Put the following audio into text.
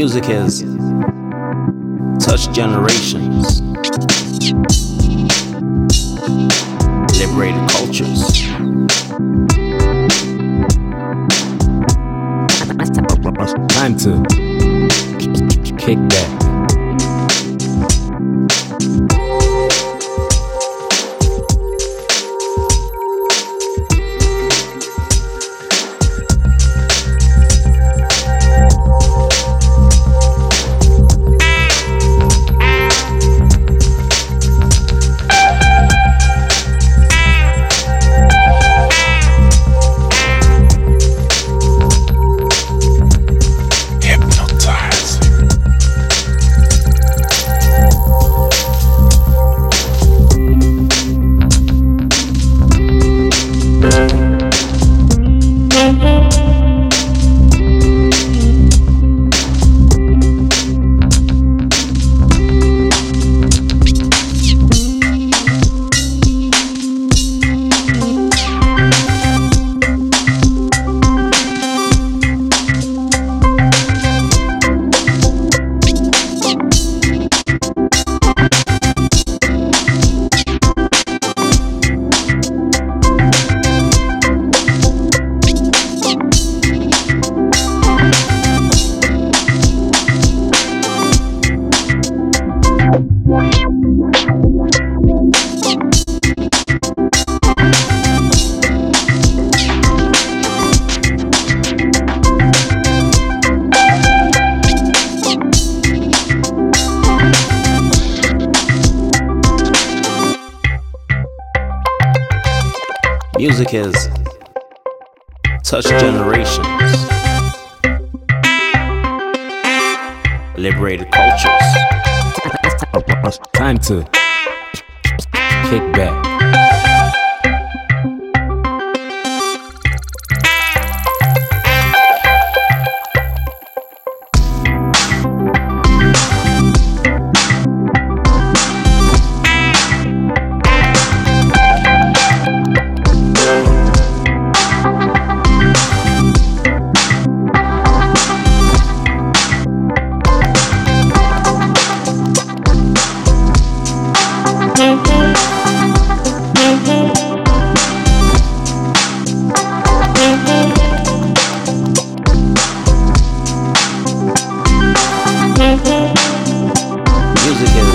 Music has touched generations, liberated cultures. Time to kick back. Music has touched generations, liberated cultures. Time to kick back. music and